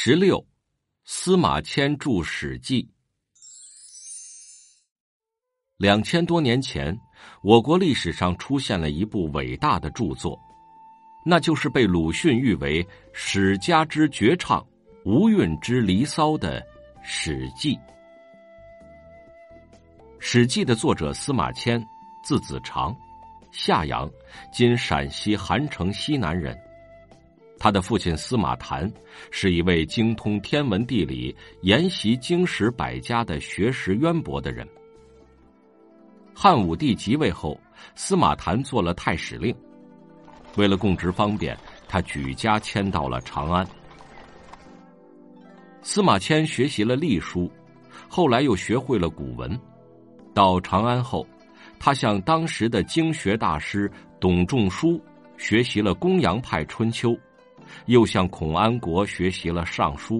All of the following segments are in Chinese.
十六，司马迁著《史记》。两千多年前，我国历史上出现了一部伟大的著作，那就是被鲁迅誉为“史家之绝唱，无韵之离骚”的《史记》。《史记》的作者司马迁，字子长，夏阳（今陕西韩城西南）人。他的父亲司马谈是一位精通天文地理、研习经史百家的学识渊博的人。汉武帝即位后，司马谈做了太史令。为了供职方便，他举家迁到了长安。司马迁学习了隶书，后来又学会了古文。到长安后，他向当时的经学大师董仲舒学习了公羊派春秋。又向孔安国学习了《尚书》，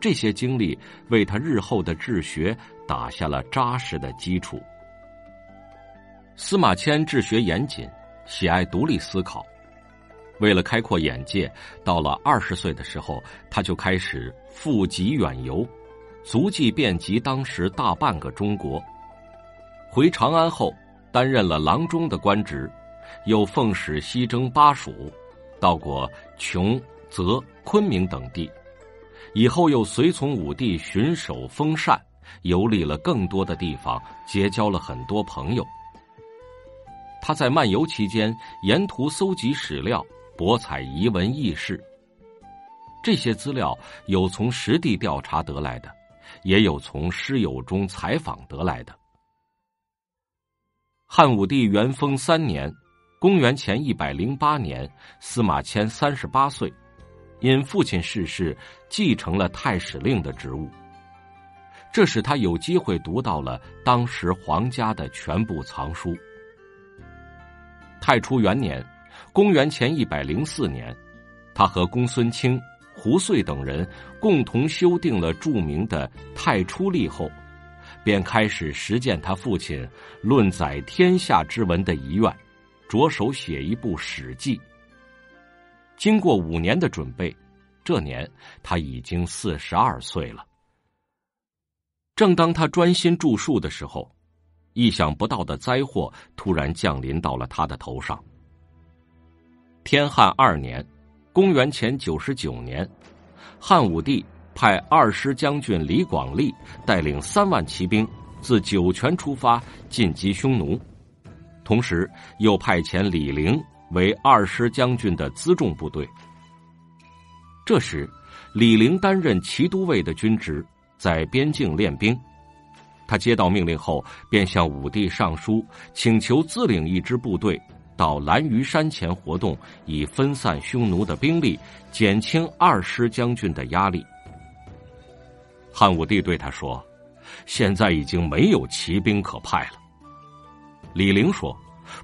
这些经历为他日后的治学打下了扎实的基础。司马迁治学严谨，喜爱独立思考。为了开阔眼界，到了二十岁的时候，他就开始赴极远游，足迹遍及当时大半个中国。回长安后，担任了郎中的官职，又奉使西征巴蜀。到过琼、泽、昆明等地，以后又随从武帝巡守封禅，游历了更多的地方，结交了很多朋友。他在漫游期间，沿途搜集史料，博采遗文轶事。这些资料有从实地调查得来的，也有从师友中采访得来的。汉武帝元封三年。公元前一百零八年，司马迁三十八岁，因父亲逝世，继承了太史令的职务。这使他有机会读到了当时皇家的全部藏书。太初元年，公元前一百零四年，他和公孙卿、胡遂等人共同修订了著名的《太初历》后，便开始实践他父亲论载天下之文的遗愿。着手写一部《史记》。经过五年的准备，这年他已经四十二岁了。正当他专心著述的时候，意想不到的灾祸突然降临到了他的头上。天汉二年，公元前九十九年，汉武帝派二师将军李广利带领三万骑兵自酒泉出发，进击匈奴。同时，又派遣李陵为二师将军的辎重部队。这时，李陵担任骑都尉的军职，在边境练兵。他接到命令后，便向武帝上书，请求自领一支部队到兰屿山前活动，以分散匈奴的兵力，减轻二师将军的压力。汉武帝对他说：“现在已经没有骑兵可派了。”李陵说：“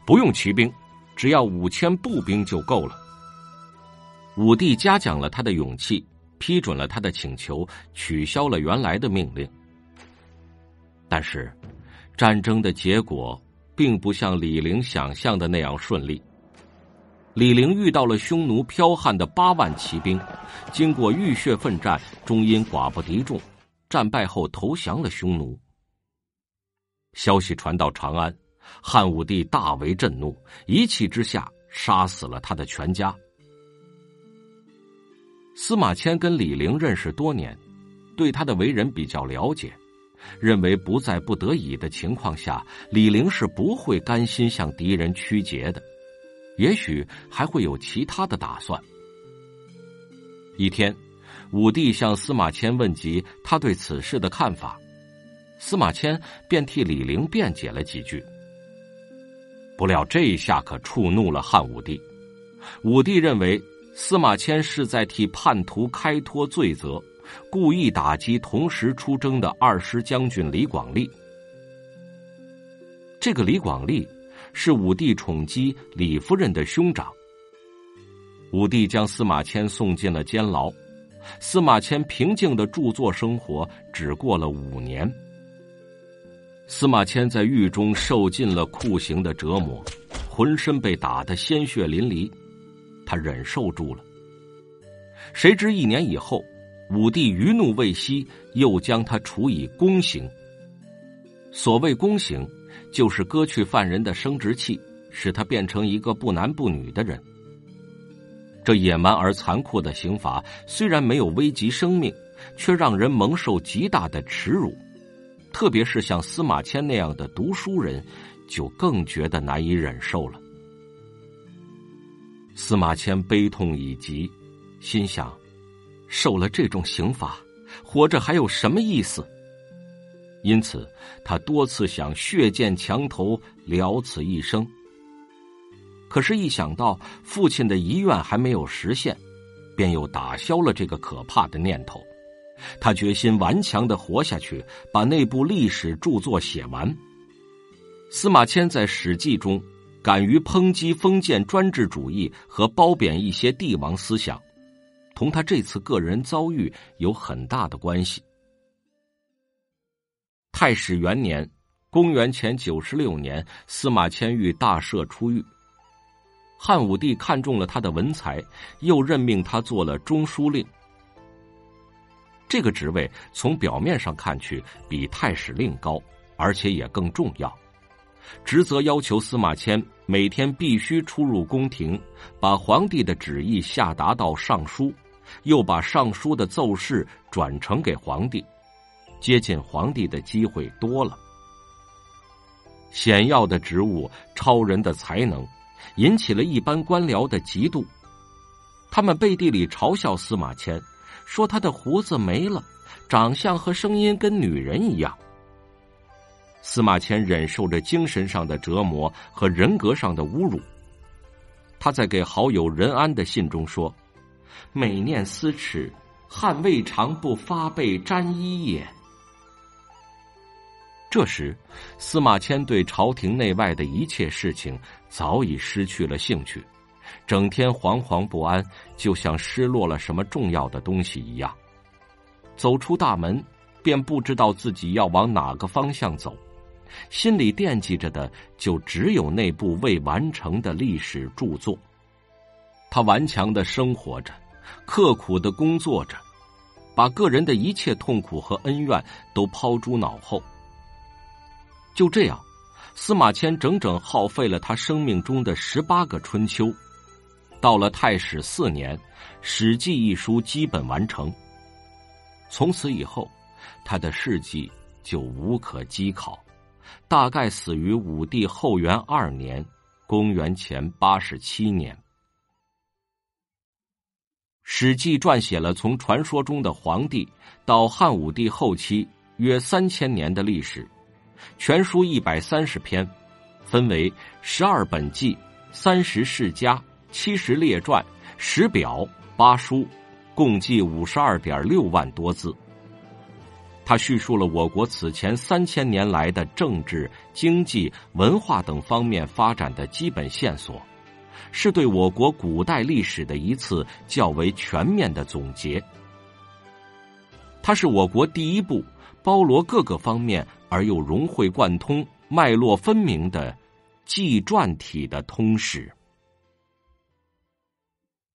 不用骑兵，只要五千步兵就够了。”武帝嘉奖了他的勇气，批准了他的请求，取消了原来的命令。但是，战争的结果并不像李陵想象的那样顺利。李陵遇到了匈奴剽悍的八万骑兵，经过浴血奋战，终因寡不敌众，战败后投降了匈奴。消息传到长安。汉武帝大为震怒，一气之下杀死了他的全家。司马迁跟李陵认识多年，对他的为人比较了解，认为不在不得已的情况下，李陵是不会甘心向敌人屈节的，也许还会有其他的打算。一天，武帝向司马迁问及他对此事的看法，司马迁便替李陵辩解了几句。不料这一下可触怒了汉武帝。武帝认为司马迁是在替叛徒开脱罪责，故意打击同时出征的二师将军李广利。这个李广利是武帝宠姬李夫人的兄长。武帝将司马迁送进了监牢，司马迁平静的著作生活只过了五年。司马迁在狱中受尽了酷刑的折磨，浑身被打得鲜血淋漓，他忍受住了。谁知一年以后，武帝余怒未息，又将他处以宫刑。所谓宫刑，就是割去犯人的生殖器，使他变成一个不男不女的人。这野蛮而残酷的刑罚，虽然没有危及生命，却让人蒙受极大的耻辱。特别是像司马迁那样的读书人，就更觉得难以忍受了。司马迁悲痛已极，心想：受了这种刑罚，活着还有什么意思？因此，他多次想血溅墙头，了此一生。可是，一想到父亲的遗愿还没有实现，便又打消了这个可怕的念头。他决心顽强的活下去，把那部历史著作写完。司马迁在《史记》中敢于抨击封建专制主义和褒贬一些帝王思想，同他这次个人遭遇有很大的关系。太史元年，公元前九十六年，司马迁遇大赦出狱。汉武帝看中了他的文才，又任命他做了中书令。这个职位从表面上看去比太史令高，而且也更重要。职责要求司马迁每天必须出入宫廷，把皇帝的旨意下达到尚书，又把尚书的奏事转呈给皇帝，接近皇帝的机会多了。险要的职务，超人的才能。引起了一般官僚的嫉妒，他们背地里嘲笑司马迁，说他的胡子没了，长相和声音跟女人一样。司马迁忍受着精神上的折磨和人格上的侮辱。他在给好友任安的信中说：“每念思耻，汉未尝不发背沾衣也。”这时，司马迁对朝廷内外的一切事情早已失去了兴趣，整天惶惶不安，就像失落了什么重要的东西一样。走出大门，便不知道自己要往哪个方向走，心里惦记着的就只有那部未完成的历史著作。他顽强的生活着，刻苦的工作着，把个人的一切痛苦和恩怨都抛诸脑后。就这样，司马迁整整耗费了他生命中的十八个春秋。到了太史四年，《史记》一书基本完成。从此以后，他的事迹就无可稽考，大概死于武帝后元二年（公元前八十七年）。《史记》撰写了从传说中的皇帝到汉武帝后期约三千年的历史。全书一百三十篇，分为十二本纪、三十世家、七十列传、十表、八书，共计五十二点六万多字。他叙述了我国此前三千年来的政治、经济、文化等方面发展的基本线索，是对我国古代历史的一次较为全面的总结。它是我国第一部包罗各个方面。而又融会贯通、脉络分明的纪传体的通史。